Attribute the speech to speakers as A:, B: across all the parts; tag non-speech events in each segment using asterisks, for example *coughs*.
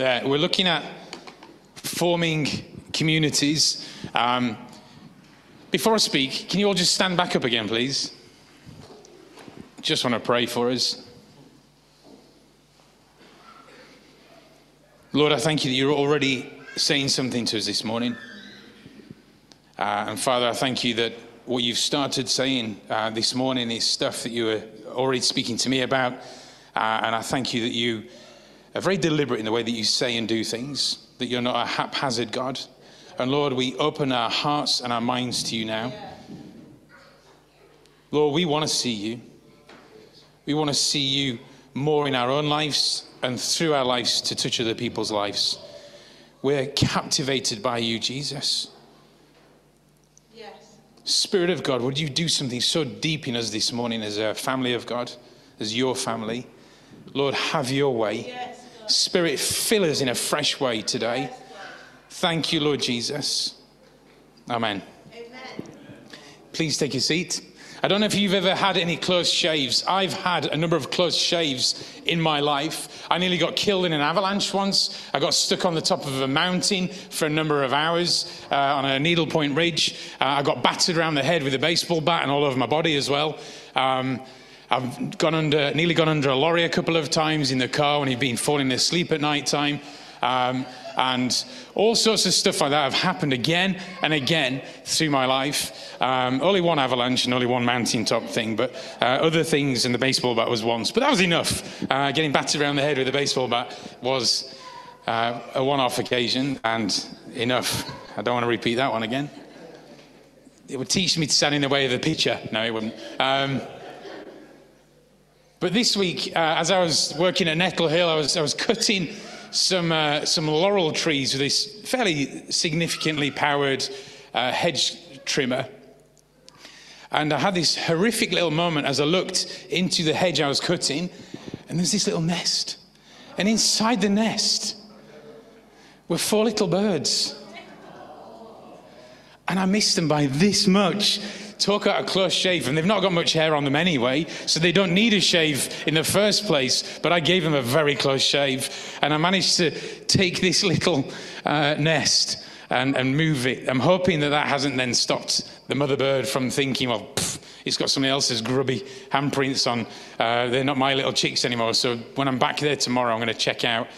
A: We're looking at forming communities. Um, before I speak, can you all just stand back up again, please? Just want to pray for us. Lord, I thank you that you're already saying something to us this morning. Uh, and Father, I thank you that what you've started saying uh, this morning is stuff that you were already speaking to me about. Uh, and I thank you that you are very deliberate in the way that you say and do things, that you're not a haphazard God. And Lord, we open our hearts and our minds to you now. Lord, we want to see you. We want to see you more in our own lives and through our lives to touch other people's lives. We're captivated by you, Jesus. Yes. Spirit of God, would you do something so deep in us this morning as a family of God, as your family? Lord, have your way. Yes, Spirit, fill us in a fresh way today. Thank you, Lord Jesus. Amen. Amen. Please take your seat. I don't know if you've ever had any close shaves. I've had a number of close shaves in my life. I nearly got killed in an avalanche once. I got stuck on the top of a mountain for a number of hours uh, on a needlepoint ridge. Uh, I got battered around the head with a baseball bat and all over my body as well. Um, I've gone under, nearly gone under a lorry a couple of times in the car when he'd been falling asleep at night time. Um, and all sorts of stuff like that have happened again and again through my life. Um, only one avalanche and only one mountaintop thing, but uh, other things, and the baseball bat was once. But that was enough. Uh, getting battered around the head with a baseball bat was uh, a one off occasion and enough. I don't want to repeat that one again. It would teach me to stand in the way of the pitcher. No, it wouldn't. Um, but this week, uh, as I was working at Nettle Hill, I was, I was cutting some, uh, some laurel trees with this fairly significantly powered uh, hedge trimmer. And I had this horrific little moment as I looked into the hedge I was cutting, and there's this little nest. And inside the nest were four little birds. And I missed them by this much about a close shave, and they've not got much hair on them anyway, so they don't need a shave in the first place. But I gave them a very close shave, and I managed to take this *laughs* little uh, nest and, and move it. I'm hoping that that hasn't then stopped the mother bird from thinking, well, pff, it's got somebody else's grubby handprints on. Uh, they're not my little chicks anymore. So when I'm back there tomorrow, I'm going to check out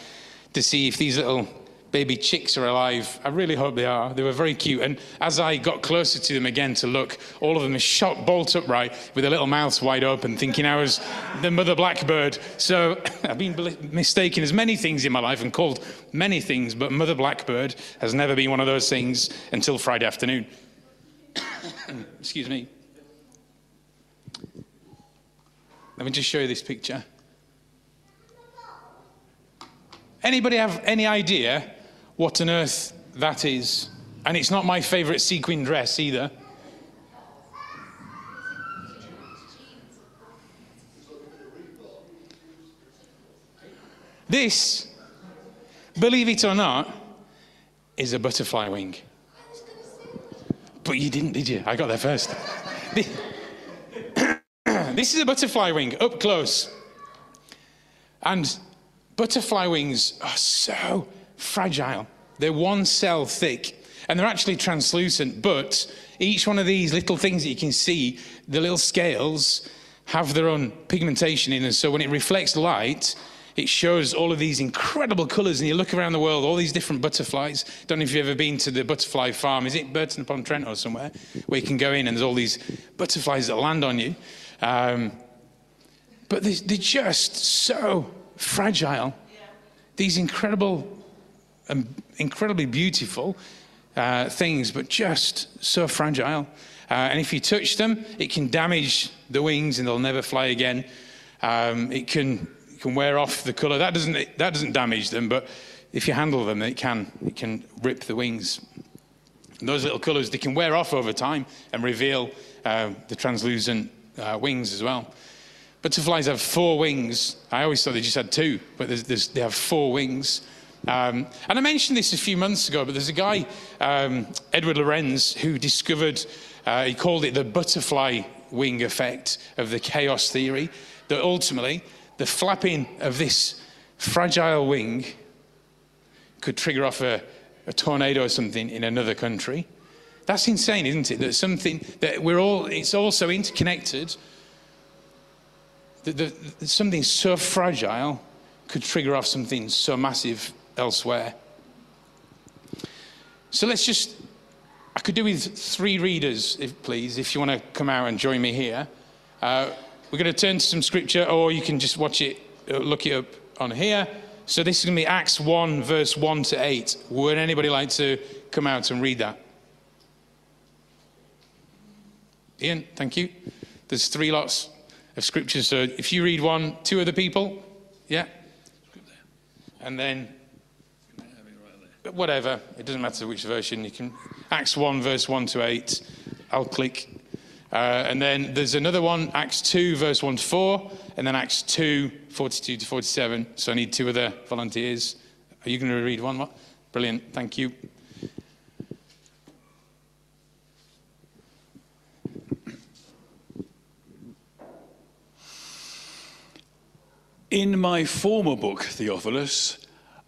A: to see if these little baby chicks are alive. I really hope they are. They were very cute. And as I got closer to them again to look, all of them are shot bolt upright with their little mouths wide open, thinking I was the mother blackbird. So *laughs* I've been mistaken as many things in my life and called many things, but mother blackbird has never been one of those things until Friday afternoon. *coughs* Excuse me. Let me just show you this picture. Anybody have any idea what on earth that is. And it's not my favorite sequin dress either. This, believe it or not, is a butterfly wing. But you didn't, did you? I got there first. *coughs* this is a butterfly wing up close. And butterfly wings are so fragile. They're one cell thick and they're actually translucent, but each one of these little things that you can see, the little scales, have their own pigmentation in them. So when it reflects light, it shows all of these incredible colors. And you look around the world, all these different butterflies. Don't know if you've ever been to the butterfly farm. Is it Burton upon Trent or somewhere where you can go in and there's all these butterflies that land on you? Um, but they're, they're just so fragile. These incredible and incredibly beautiful uh, things, but just so fragile. Uh, and if you touch them, it can damage the wings and they'll never fly again. Um, it can, it can wear off the color. That doesn't, that doesn't damage them, but if you handle them, it can, it can rip the wings. And those little colors, they can wear off over time and reveal uh, the translucent uh, wings as well. Butterflies have four wings. I always thought they just had two, but there's, there's, they have four wings. Um, and I mentioned this a few months ago, but there's a guy, um, Edward Lorenz, who discovered, uh, he called it the butterfly wing effect of the chaos theory, that ultimately the flapping of this fragile wing could trigger off a, a tornado or something in another country. That's insane, isn't it? That something that we're all, it's all so interconnected that, that, that something so fragile could trigger off something so massive elsewhere. So let's just, I could do with three readers, if, please, if you want to come out and join me here. Uh, we're going to turn to some scripture, or you can just watch it, uh, look it up on here. So this is going to be Acts 1, verse 1 to 8. Would anybody like to come out and read that? Ian, thank you. There's three lots of scriptures. So if you read one, two other people, yeah? And then whatever, it doesn't matter which version. You can Acts 1, verse 1 to 8. I'll click. Uh, and then there's another one, Acts 2, verse 1 to 4, and then Acts 2, 42 to 47. So I need two other volunteers. Are you going to read one? What? Brilliant. Thank you.
B: In my former book, Theophilus,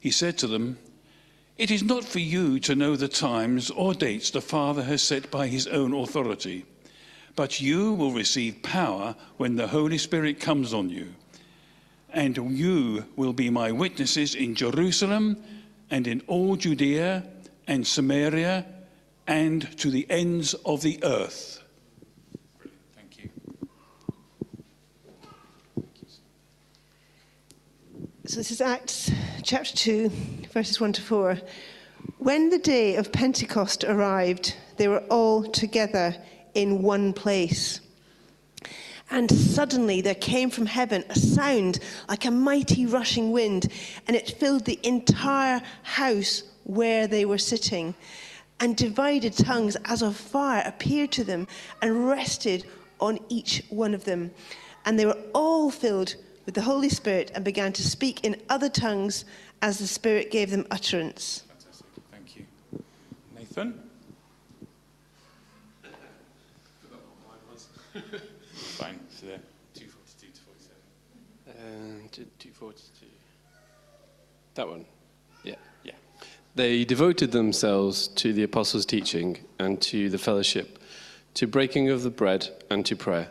B: He said to them, It is not for you to know the times or dates the Father has set by his own authority, but you will receive power when the Holy Spirit comes on you. And you will be my witnesses in Jerusalem and in all Judea and Samaria and to the ends of the earth.
C: So this is Acts chapter 2, verses 1 to 4. When the day of Pentecost arrived, they were all together in one place. And suddenly there came from heaven a sound like a mighty rushing wind, and it filled the entire house where they were sitting. And divided tongues as of fire appeared to them and rested on each one of them. And they were all filled with the Holy Spirit and began to speak in other tongues as the Spirit gave them utterance.
A: Fantastic. Thank you. Nathan? Fine. So there, 242 to 47.
D: Uh, and 242. That one? Yeah.
A: Yeah.
D: They devoted themselves to the apostles' teaching and to the fellowship, to breaking of the bread and to prayer.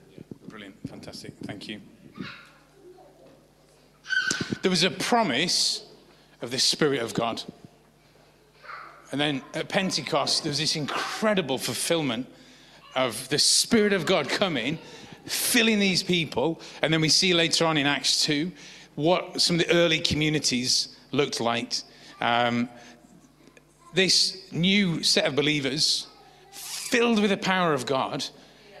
A: Fantastic. Thank you. There was a promise of the Spirit of God. And then at Pentecost, there was this incredible fulfillment of the Spirit of God coming, filling these people. And then we see later on in Acts 2 what some of the early communities looked like. Um, this new set of believers, filled with the power of God,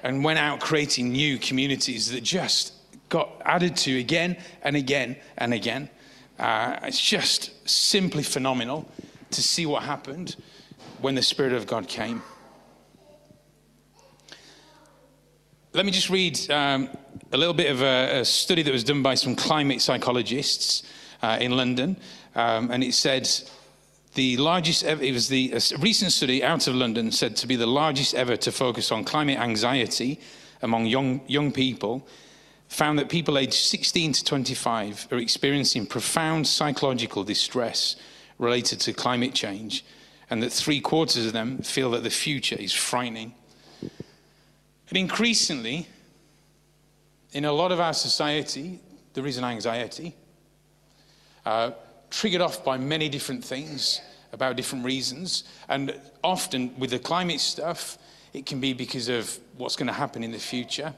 A: and went out creating new communities that just got added to again and again and again. Uh, it's just simply phenomenal to see what happened when the Spirit of God came. Let me just read um, a little bit of a, a, study that was done by some climate psychologists uh, in London. Um, and it said the largest ever, it was the recent study out of London said to be the largest ever to focus on climate anxiety among young, young people, found that people aged 16 to 25 are experiencing profound psychological distress related to climate change, and that three quarters of them feel that the future is frightening. And increasingly, in a lot of our society, there is an anxiety, uh, triggered off by many different things about different reasons. And often with the climate stuff, it can be because of what's going to happen in the future.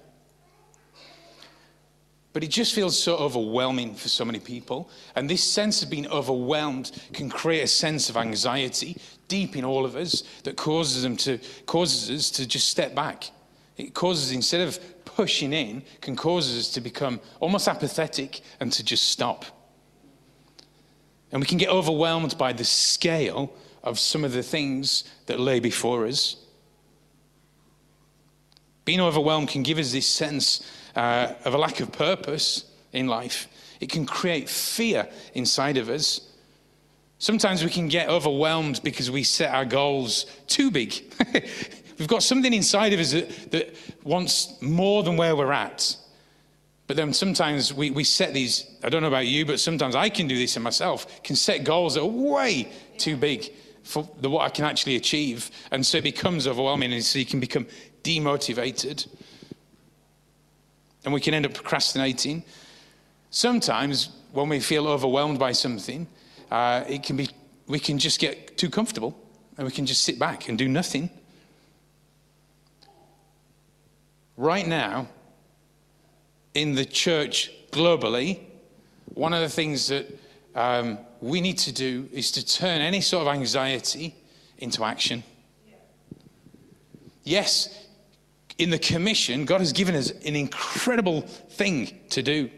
A: But it just feels so overwhelming for so many people. And this sense of being overwhelmed can create a sense of anxiety deep in all of us that causes, them to, causes us to just step back. It causes, instead of pushing in, can cause us to become almost apathetic and to just stop. And we can get overwhelmed by the scale of some of the things that lay before us. Being overwhelmed can give us this sense uh, of a lack of purpose in life. It can create fear inside of us. Sometimes we can get overwhelmed because we set our goals too big. *laughs* We've got something inside of us that, that, wants more than where we're at. But then sometimes we, we set these, I don't know about you, but sometimes I can do this in myself, can set goals that are way too big for the, what I can actually achieve. And so it becomes overwhelming, and so you can become demotivated. And we can end up procrastinating. Sometimes when we feel overwhelmed by something, uh, it can be, we can just get too comfortable and we can just sit back and do nothing. Right now, in the church globally, one of the things that um, we need to do is to turn any sort of anxiety into action. Yes, in the commission, God has given us an incredible thing to do.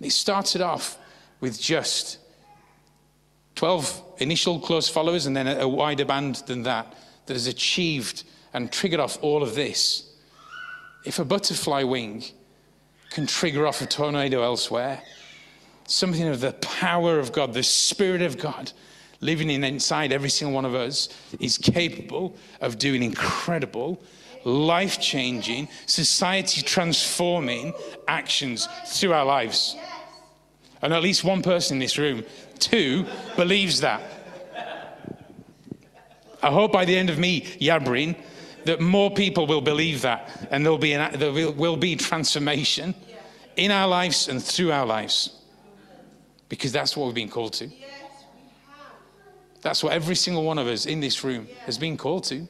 A: It started off with just 12 initial close followers and then a wider band than that that has achieved and triggered off all of this. If a butterfly wing can trigger off a tornado elsewhere, something of the power of God, the Spirit of God living in inside every single one of us is capable of doing incredible, life changing, society transforming actions through our lives. And at least one person in this room, two, believes that. I hope by the end of me yabbering, that more people will believe that and there'll be an, there will, will be transformation in our lives and through our lives because that's what we've been called to. That's what every single one of us in this room has been called to.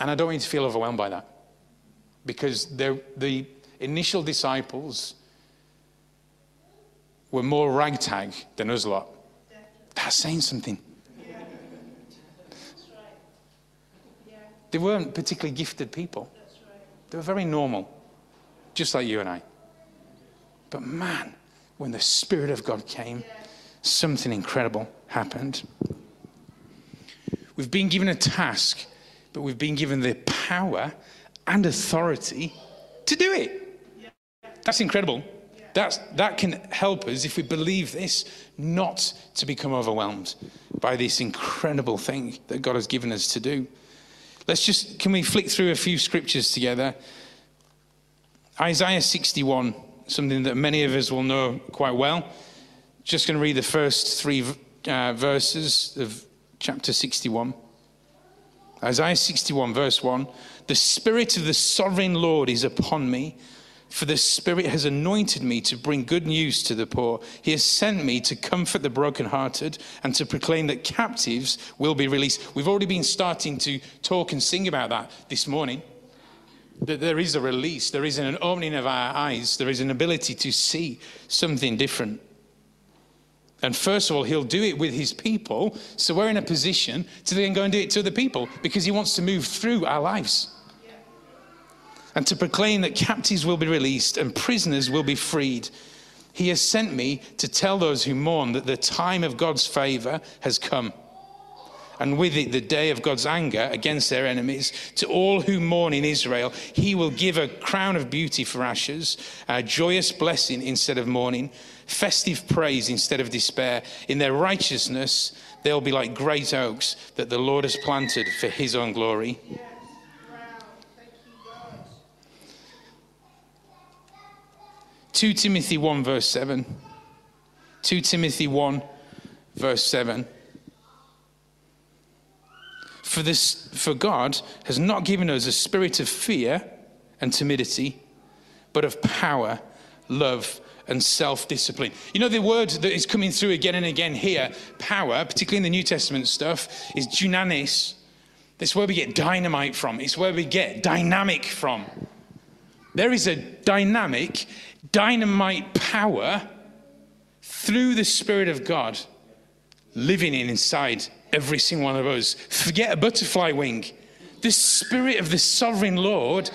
A: And I don't want to feel overwhelmed by that because the initial disciples were more ragtag than us lot. That's saying something. They weren't particularly gifted people. They were very normal, just like you and I. But man, when the Spirit of God came, something incredible happened. We've been given a task, but we've been given the power and authority to do it. That's incredible. That's, that can help us, if we believe this, not to become overwhelmed by this incredible thing that God has given us to do. Let's just, can we flick through a few scriptures together? Isaiah 61, something that many of us will know quite well. Just going to read the first three uh, verses of chapter 61. Isaiah 61, verse 1 The Spirit of the sovereign Lord is upon me for the Spirit has anointed me to bring good news to the poor. He has sent me to comfort the brokenhearted and to proclaim that captives will be released. We've already been starting to talk and sing about that this morning. That there is a release, there is an opening of our eyes, there is an ability to see something different. And first of all, he'll do it with his people. So we're in a position to then go and do it to other people because he wants to move through our lives and to proclaim that captives will be released and prisoners will be freed. He has sent me to tell those who mourn that the time of God's favor has come. and with it the day of God's anger against their enemies. To all who mourn in Israel, he will give a crown of beauty for ashes, a joyous blessing instead of mourning, festive praise instead of despair. In their righteousness, they'll be like great oaks that the Lord has planted for his own glory. 2 Timothy 1, verse 7. 2 Timothy 1, verse 7. For, this, for God has not given us a spirit of fear and timidity, but of power, love, and self discipline. You know, the word that is coming through again and again here, power, particularly in the New Testament stuff, is dunamis. That's where we get dynamite from, it's where we get dynamic from. There is a dynamic dynamite power through the Spirit of God living in inside every single one of us. Forget a butterfly wing. The Spirit of the sovereign Lord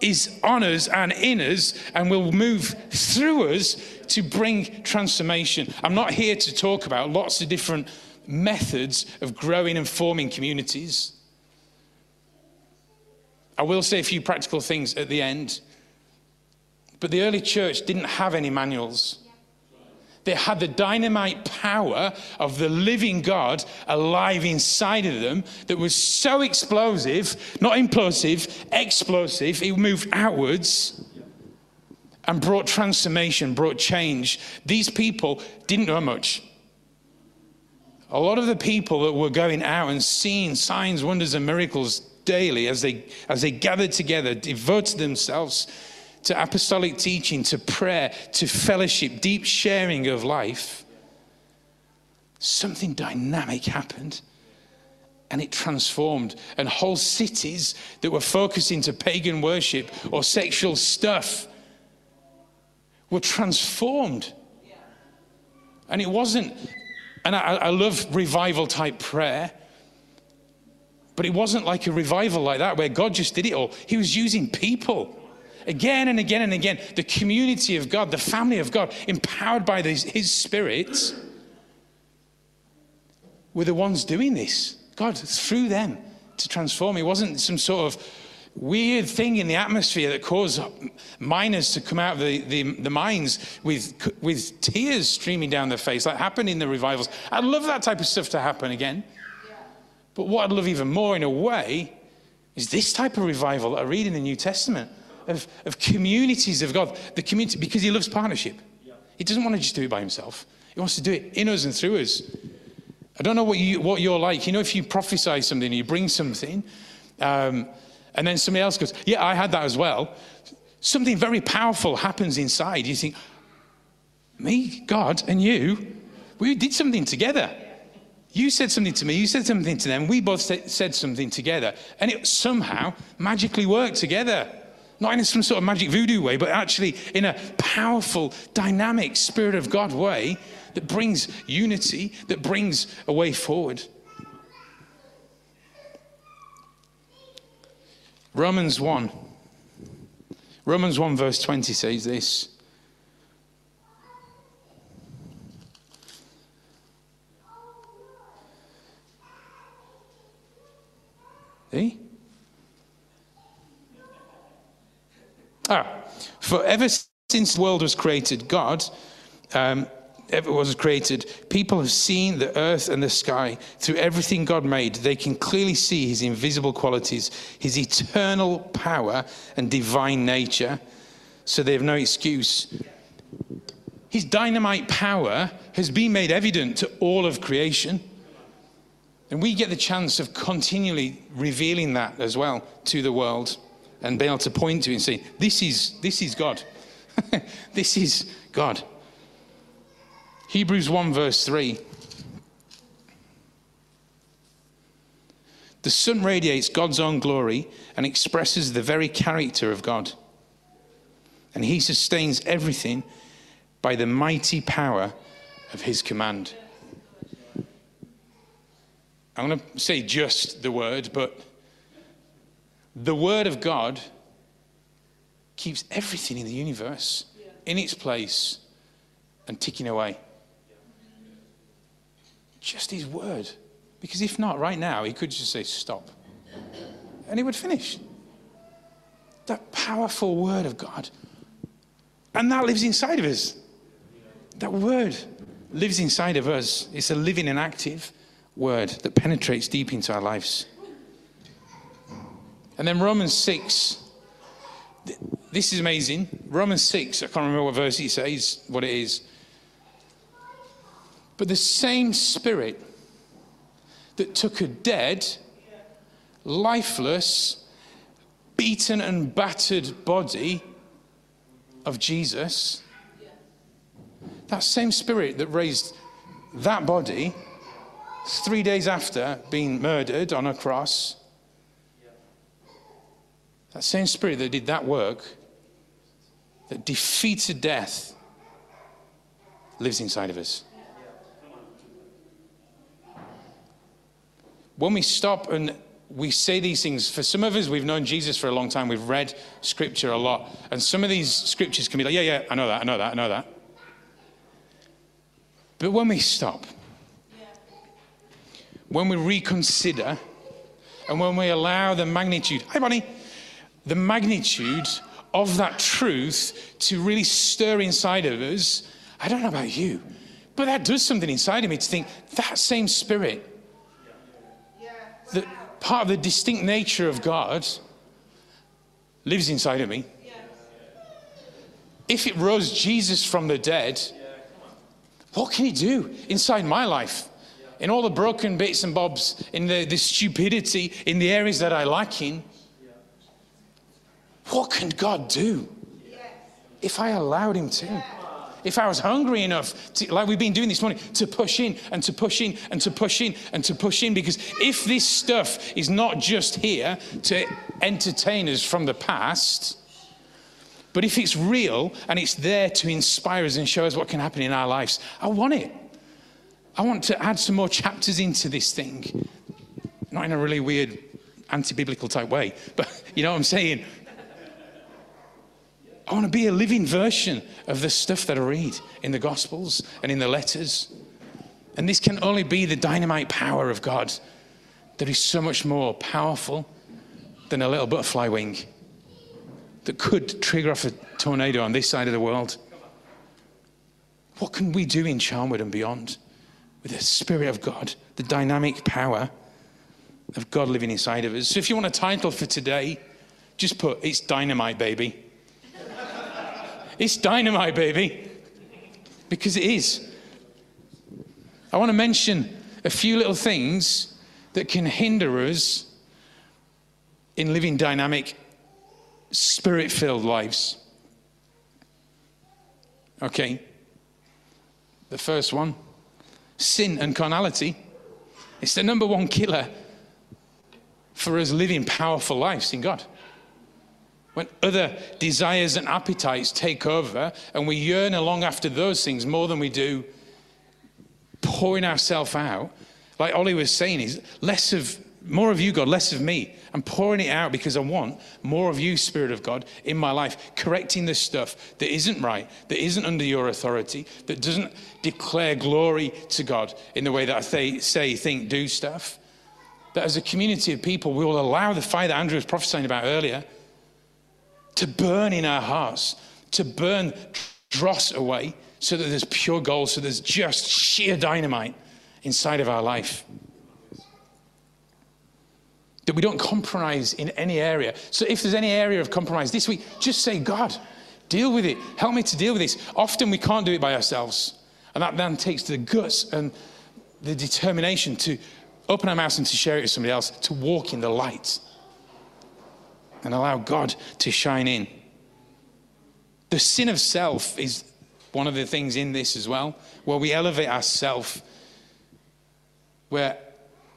A: is on us and in us and will move through us to bring transformation. I'm not here to talk about lots of different methods of growing and forming communities. I will say a few practical things at the end. But the early church didn't have any manuals. They had the dynamite power of the living God alive inside of them that was so explosive, not implosive, explosive. It moved outwards and brought transformation, brought change. These people didn't know much. A lot of the people that were going out and seeing signs, wonders, and miracles daily as they, as they gathered together, devoted themselves to apostolic teaching, to prayer, to fellowship, deep sharing of life, something dynamic happened and it transformed. And whole cities that were focusing to pagan worship or sexual stuff were transformed. And it wasn't, and I, I love revival type prayer. But it wasn't like a revival like that where God just did it all. He was using people again and again and again, the community of God, the family of God, empowered by his, his Spirit, were the ones doing this. God, through them to transform. It wasn't some sort of weird thing in the atmosphere that caused miners to come out of the, the, the, mines with, with tears streaming down their face, That happened in the revivals. I'd love that type of stuff to happen again. But what I'd love even more, in a way, is this type of revival that I read in the New Testament of, of communities of God, the community, because he loves partnership. He doesn't want to just do it by himself. He wants to do it in us and through us. I don't know what, you, what you're like. You know, if you prophesy something, you bring something, um, and then somebody else goes, Yeah, I had that as well. Something very powerful happens inside. You think, Me, God, and you, we did something together. You said something to me, you said something to them, we both said something together, and it somehow magically worked together. Not in some sort of magic voodoo way, but actually in a powerful, dynamic Spirit of God way that brings unity, that brings a way forward. Romans 1. Romans 1, verse 20 says this. See? Ah, for ever since the world was created, God, um, ever was created, people have seen the earth and the sky. Through everything God made, they can clearly see his invisible qualities, his eternal power and divine nature, so they have no excuse. His dynamite power has been made evident to all of creation. And we get the chance of continually revealing that as well to the world and be able to point to and say, This is, this is God. *laughs* this is God. Hebrews 1, verse 3. The Son radiates God's own glory and expresses the very character of God. And he sustains everything by the mighty power of his command. I'm going to say just the word, but the Word of God keeps everything in the universe in its place and ticking away. Just His Word. Because if not, right now, he could just say, stop. And he would finish. That powerful word of God. And that lives inside of us. That word lives inside of us. It's a living and active word that penetrates deep into our lives. And then Romans 6. This is amazing. Romans 6, I can't remember what verse it says, what it is. But the same spirit that took a dead, lifeless, beaten and battered body of Jesus, that same spirit that raised that body three days after being murdered on a cross, that same spirit that did that work, that defeated death, lives inside of us. When we stop and we say these things, for some of us, we've known Jesus for a long time, we've read scripture a lot, and some of these scriptures can be like, yeah, yeah, I know that, I know that, I know that. But when we stop, when we reconsider, and when we allow the magnitude, hi, Bonnie, the magnitude of that truth to really stir inside of us, I don't know about you, but that does something inside of me to think that same spirit, that part of the distinct nature of God, lives inside of me. If it rose Jesus from the dead, what can he do inside my life? In all the broken bits and bobs, in the, the stupidity, in the areas that I lack in, what can God do if I allowed Him to? If I was hungry enough, to, like we've been doing this morning, to push in and to push in and to push in and to push in, because if this stuff is not just here to entertain us from the past, but if it's real and it's there to inspire us and show us what can happen in our lives, I want it. I want to add some more chapters into this thing. Not in a really weird anti biblical type way, but *laughs* you know what I'm saying? I want to be a living version of the stuff that I read in the Gospels and in the letters. And this can only be the dynamite power of God that is so much more powerful than a little butterfly wing that could trigger off a tornado on this side of the world. What can we do in Charnwood and beyond with the Spirit of God, the dynamic power of God living inside of us? So, if you want a title for today, just put It's Dynamite, baby. It's dynamite, baby. Because it is. I want to mention a few little things that can hinder us in living dynamic, spirit filled lives. Okay. The first one sin and carnality. It's the number one killer for us living powerful lives in God when other desires and appetites take over and we yearn along after those things more than we do pouring ourselves out, like Ollie was saying, is less of more of you, God, less of me. I'm pouring it out because I want more of you, Spirit of God, in my life, correcting the stuff that isn't right, that isn't under your authority, that doesn't declare glory to God in the way that I say, say think, do stuff. That as a community of people, we will allow the fire that Andrew was prophesying about earlier to burn in our hearts, to burn dross away so that there's pure gold, so there's just sheer dynamite inside of our life. That we don't compromise in any area. So if there's any area of compromise this week, just say, God, deal with it. Help me to deal with this. Often we can't do it by ourselves. And that then takes the guts and the determination to open our mouths and to share it with somebody else, to walk in the light and allow God to shine in. The sin of self is one of the things in this as well, where we elevate ourself, where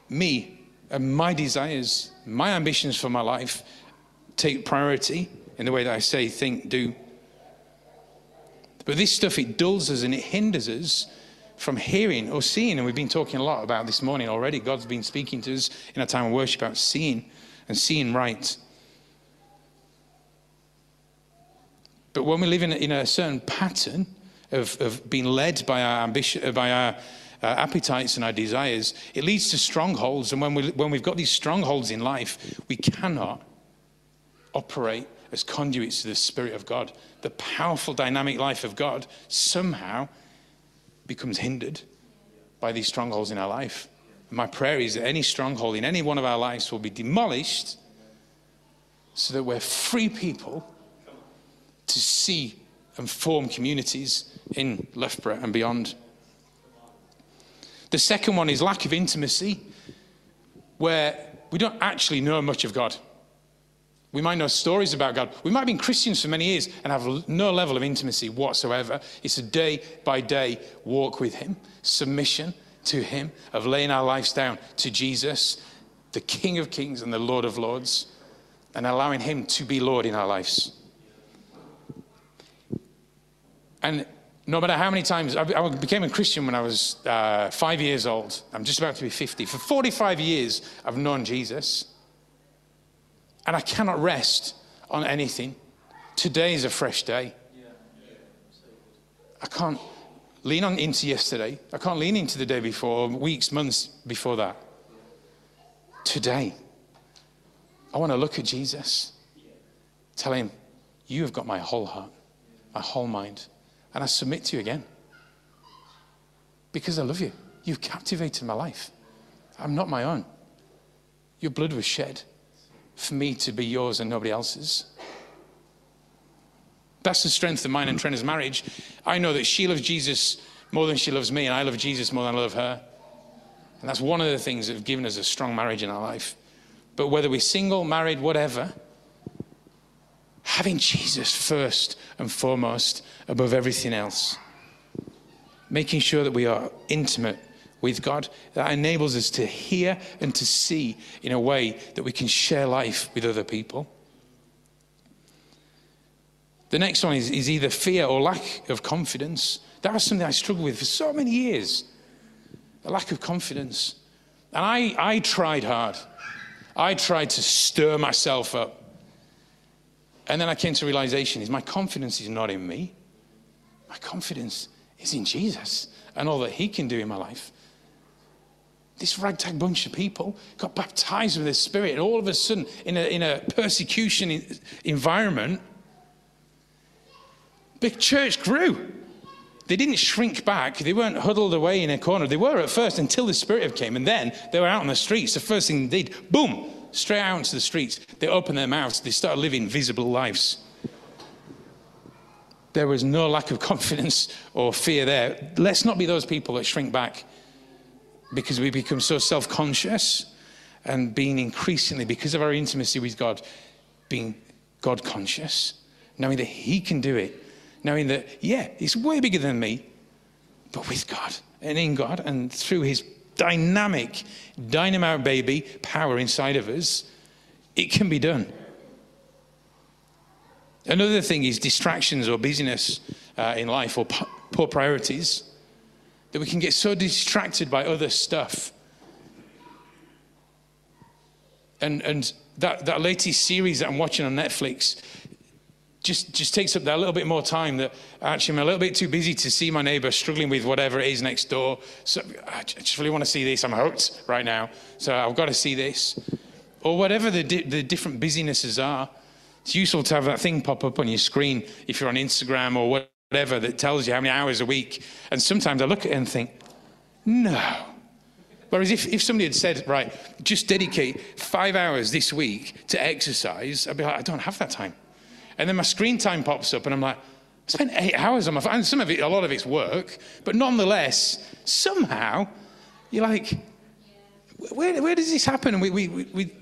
A: me and my desires, my ambitions for my life take priority in the way that I say, think, do. But this stuff, it dulls us and it hinders us from hearing or seeing. And we've been talking a lot about this morning already. God's been speaking to us in our time of worship about seeing and seeing right. But when we live in a, in a certain pattern of, of being led by our ambition, uh, by our uh, appetites and our desires, it leads to strongholds. And when, we, when we've got these strongholds in life, we cannot operate as conduits to the Spirit of God. The powerful, dynamic life of God somehow becomes hindered by these strongholds in our life. And my prayer is that any stronghold in any one of our lives will be demolished so that we're free people to see and form communities in Loughborough and beyond. The second one is lack of intimacy, where we don't actually know much of God. We might know stories about God. We might have been Christians for many years and have no level of intimacy whatsoever. It's a day by day walk with Him, submission to Him, of laying our lives down to Jesus, the King of Kings and the Lord of Lords, and allowing Him to be Lord in our lives. And no matter how many times, I became a Christian when I was uh, five years old. I'm just about to be 50. For 45 years, I've known Jesus. And I cannot rest on anything. Today is a fresh day. I can't lean on into yesterday. I can't lean into the day before, weeks, months before that. Today, I want to look at Jesus. Tell him, You have got my whole heart, my whole mind. And I submit to you again. Because I love you. You've captivated my life. I'm not my own. Your blood was shed for me to be yours and nobody else's. That's the strength of mine and Trena's marriage. I know that she loves Jesus more than she loves me, and I love Jesus more than I love her. And that's one of the things that have given us a strong marriage in our life. But whether we're single, married, whatever, having Jesus first and foremost above everything else, making sure that we are intimate with God that enables us to hear and to see in a way that we can share life with other people. The next one is, is either fear or lack of confidence. That was something I struggled with for so many years a lack of confidence. And I, I tried hard. I tried to stir myself up. And then I came to realization is my confidence is not in me. My confidence is in Jesus and all that he can do in my life. This ragtag bunch of people got baptized with the Spirit, and all of a sudden, in a, in a persecution environment, the church grew. They didn't shrink back. They weren't huddled away in a corner. They were at first until the Spirit came, and then they were out on the streets. The first thing they did, boom, straight out into the streets. They opened their mouths. They started living visible lives. There was no lack of *laughs* confidence or fear there. Let's not be those people that shrink back because we become so self conscious and being increasingly, because of our intimacy with God, being God conscious, knowing that He can do it, knowing that, yeah, it's way bigger than me, but with God and in God and through His dynamic, dynamite baby power inside of us, it can be done. Another thing is distractions or busyness uh, in life or poor priorities that we can get so distracted by other stuff. And, and that, that latest series that I'm watching on Netflix just, just takes up that little bit more time that actually I'm a little bit too busy to see my neighbor struggling with whatever it is next door. So I just really want to see this. I'm hooked right now. So I've got to see this. Or whatever the, di- the different busynesses are. It's useful to have that thing pop up on your screen if you're on Instagram or whatever whatever that tells you how many hours a week. And sometimes I look at it and think, no. Whereas if, if somebody had said, right, just dedicate five hours this week to exercise, I'd be like, I don't have that time. And then my screen time pops up and I'm like, I spent eight hours on my phone. And some of it, a lot of it's work, but nonetheless, somehow, you're like, where, where does this happen? And we, we, we,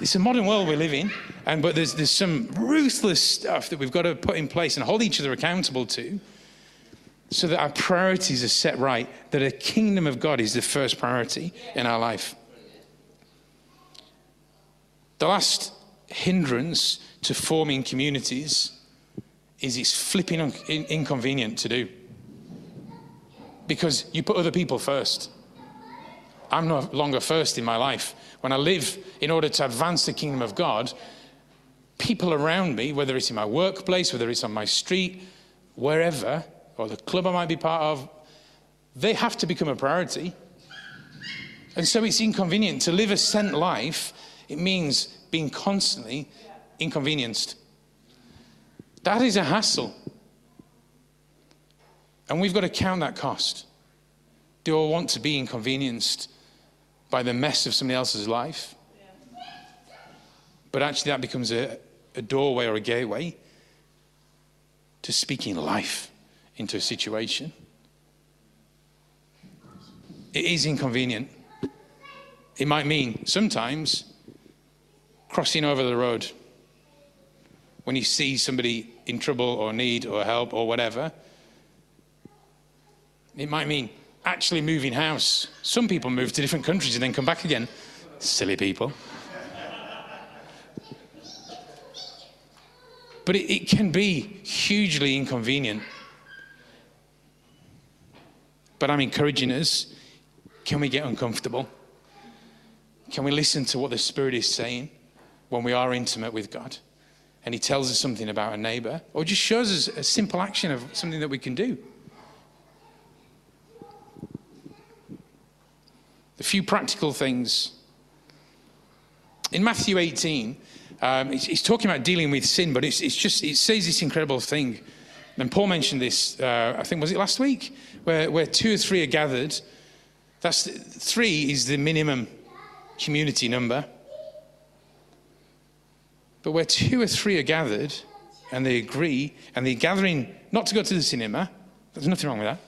A: it's a modern world we live in, and, but there's, there's some ruthless stuff that we've got to put in place and hold each other accountable to so that our priorities are set right, that a kingdom of God is the first priority in our life. The last hindrance to forming communities is it's flipping un- inconvenient to do because you put other people first. I'm no longer first in my life. When I live in order to advance the kingdom of God, people around me, whether it's in my workplace, whether it's on my street, wherever, or the club I might be part of, they have to become a priority. And so it's inconvenient. To live a sent life, it means being constantly inconvenienced. That is a hassle. And we've got to count that cost. Do I want to be inconvenienced by the mess of somebody else's life? But actually, that becomes a, a doorway or a gateway to speaking life into a situation. It is inconvenient. It might mean sometimes crossing over the road when you see somebody in trouble or need or help or whatever. It might mean actually moving house. Some people move to different countries and then come back again. Silly people. But it, it can be hugely inconvenient. But I'm encouraging us can we get uncomfortable? Can we listen to what the Spirit is saying when we are intimate with God? And He tells us something about a neighbor, or just shows us a simple action of something that we can do. A few practical things. In Matthew 18, um, he's, he's, talking about dealing with sin, but it's, it's, just, it says this incredible thing. And Paul mentioned this, uh, I think, was it last week? Where, where two or three are gathered that's three is the minimum community number. But where two or three are gathered and they agree and they're gathering not to go to the cinema, there's nothing wrong with that,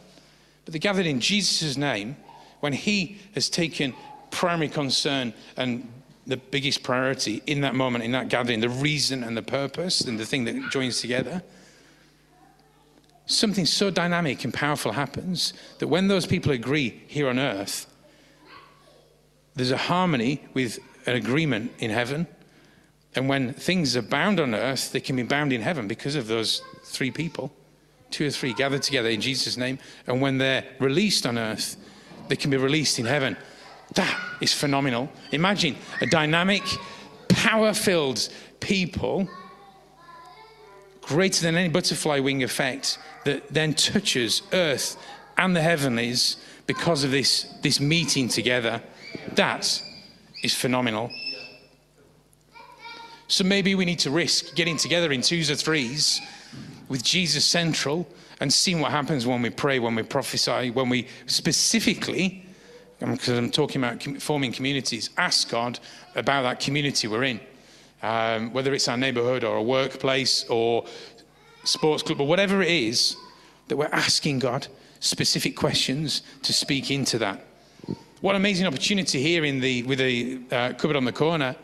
A: but they're gathered in Jesus' name when He has taken primary concern and the biggest priority in that moment, in that gathering, the reason and the purpose and the thing that joins together something so dynamic and powerful happens that when those people agree here on earth, there's a harmony with an agreement in heaven. And when things are bound on earth, they can be bound in heaven because of those three people, two or three gathered together in Jesus' name. And when they're released on earth, they can be released in heaven. That is phenomenal. Imagine a dynamic, power filled people greater than any butterfly wing effect that then touches earth and the heavenlies because of this, this meeting together. That is phenomenal. So maybe we need to risk getting together in twos or threes with Jesus central and seeing what happens when we pray, when we prophesy, when we specifically, because I'm talking about forming communities, ask God about that community we're in. Um, whether it's our neighborhood or a workplace or sports club or whatever it is, that we're asking God specific questions to speak into that. What an amazing opportunity here in the, with the uh, cupboard on the corner.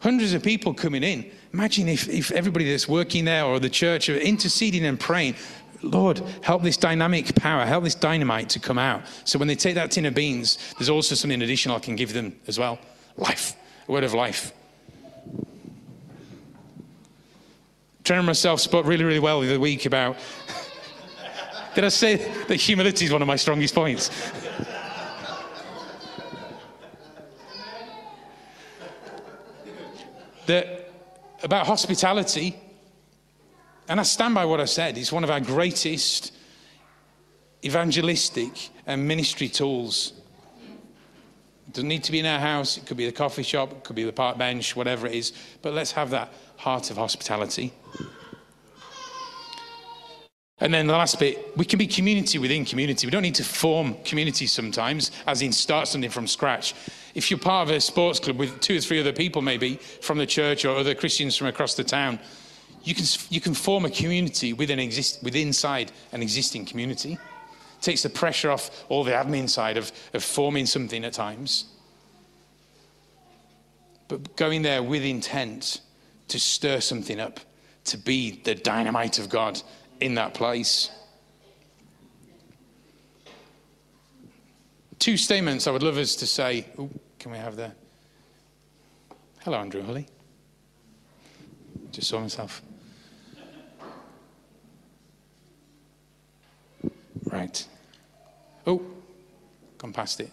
A: Hundreds of people coming in. Imagine if, if everybody that's working there or the church are interceding and praying, Lord, help this dynamic power, help this dynamite to come out. So when they take that tin of beans, there's also something additional I can give them as well life, a word of life. Trevor myself spoke really, really well the week about *laughs* did I say that humility is one of my strongest points? That about hospitality, and I stand by what I said, it's one of our greatest evangelistic and ministry tools. It doesn't need to be in our house, it could be the coffee shop, it could be the park bench, whatever it is, but let's have that heart of hospitality. And then the last bit, we can be community within community. We don't need to form community sometimes, as in start something from scratch. If you're part of a sports club with two or three other people, maybe from the church or other Christians from across the town, you can, you can form a community within, exist, inside an existing community. It takes the pressure off all the admin side of, of forming something at times. But going there with intent to stir something up, to be the dynamite of God in that place. Two statements I would love us to say. Ooh, can we have there? Hello, Andrew Hully. Just saw myself. Right. Oh, gone past it.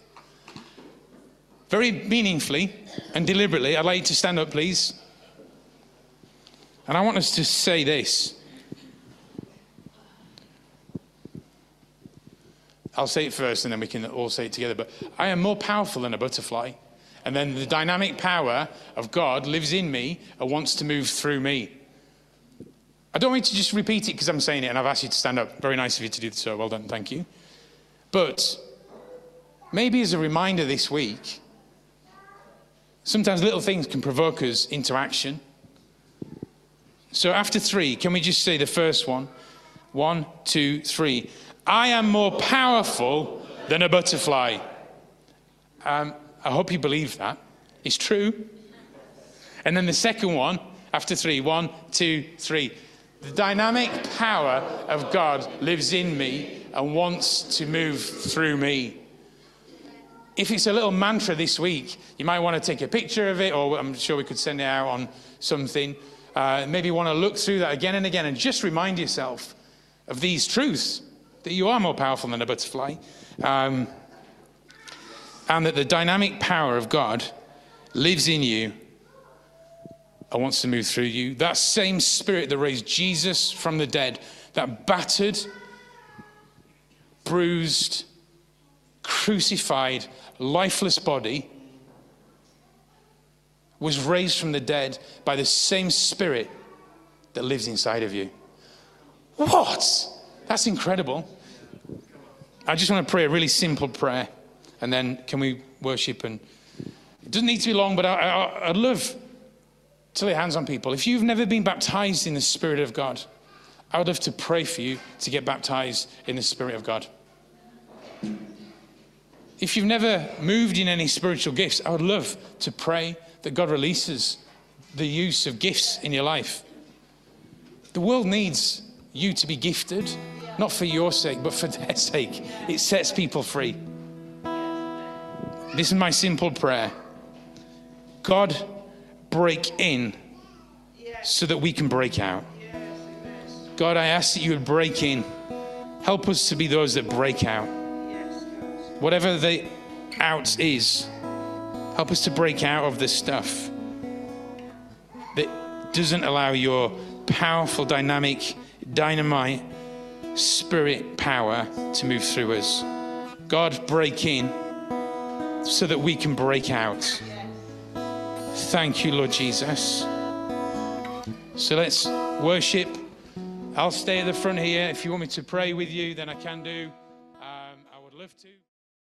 A: Very meaningfully and deliberately, I'd like you to stand up, please. And I want us to say this I'll say it first and then we can all say it together. But I am more powerful than a butterfly. And then the dynamic power of God lives in me and wants to move through me. I don't want you to just repeat it because I'm saying it and I've asked you to stand up. Very nice of you to do so. Well done. Thank you. But maybe as a reminder this week, sometimes little things can provoke us into action. So after three, can we just say the first one? One, two, three. I am more powerful than a butterfly. Um, I hope you believe that. It's true. And then the second one, after three, one, two, three. The dynamic power of God lives in me and wants to move through me. If it's a little mantra this week, you might want to take a picture of it, or I'm sure we could send it out on something. Uh, maybe want to look through that again and again and just remind yourself of these truths that you are more powerful than a butterfly, um, and that the dynamic power of God lives in you and wants to move through you. That same spirit that raised Jesus from the dead, that battered, bruised, crucified, lifeless body, was raised from the dead by the same spirit that lives inside of you. What? That's incredible. I just want to pray a really simple prayer, and then can we worship? And it doesn't need to be long, but I, I'd love to lay hands on people. If you've never been baptized in the Spirit of God, I would love to pray for you to get baptized in the Spirit of God. If you've never moved in any spiritual gifts, I would love to pray that God releases the use of gifts in your life. The world needs you to be gifted, not for your sake, but for their sake. It sets people free. This is my simple prayer God, break in so that we can break out. God, I ask that you would break in. Help us to be those that break out. Whatever the out is, help us to break out of this stuff that doesn't allow your powerful, dynamic, dynamite spirit power to move through us. God, break in so that we can break out. Thank you, Lord Jesus. So let's worship. I'll stay at the front here. If you want me to pray with you, then I can do. Um, I would love to.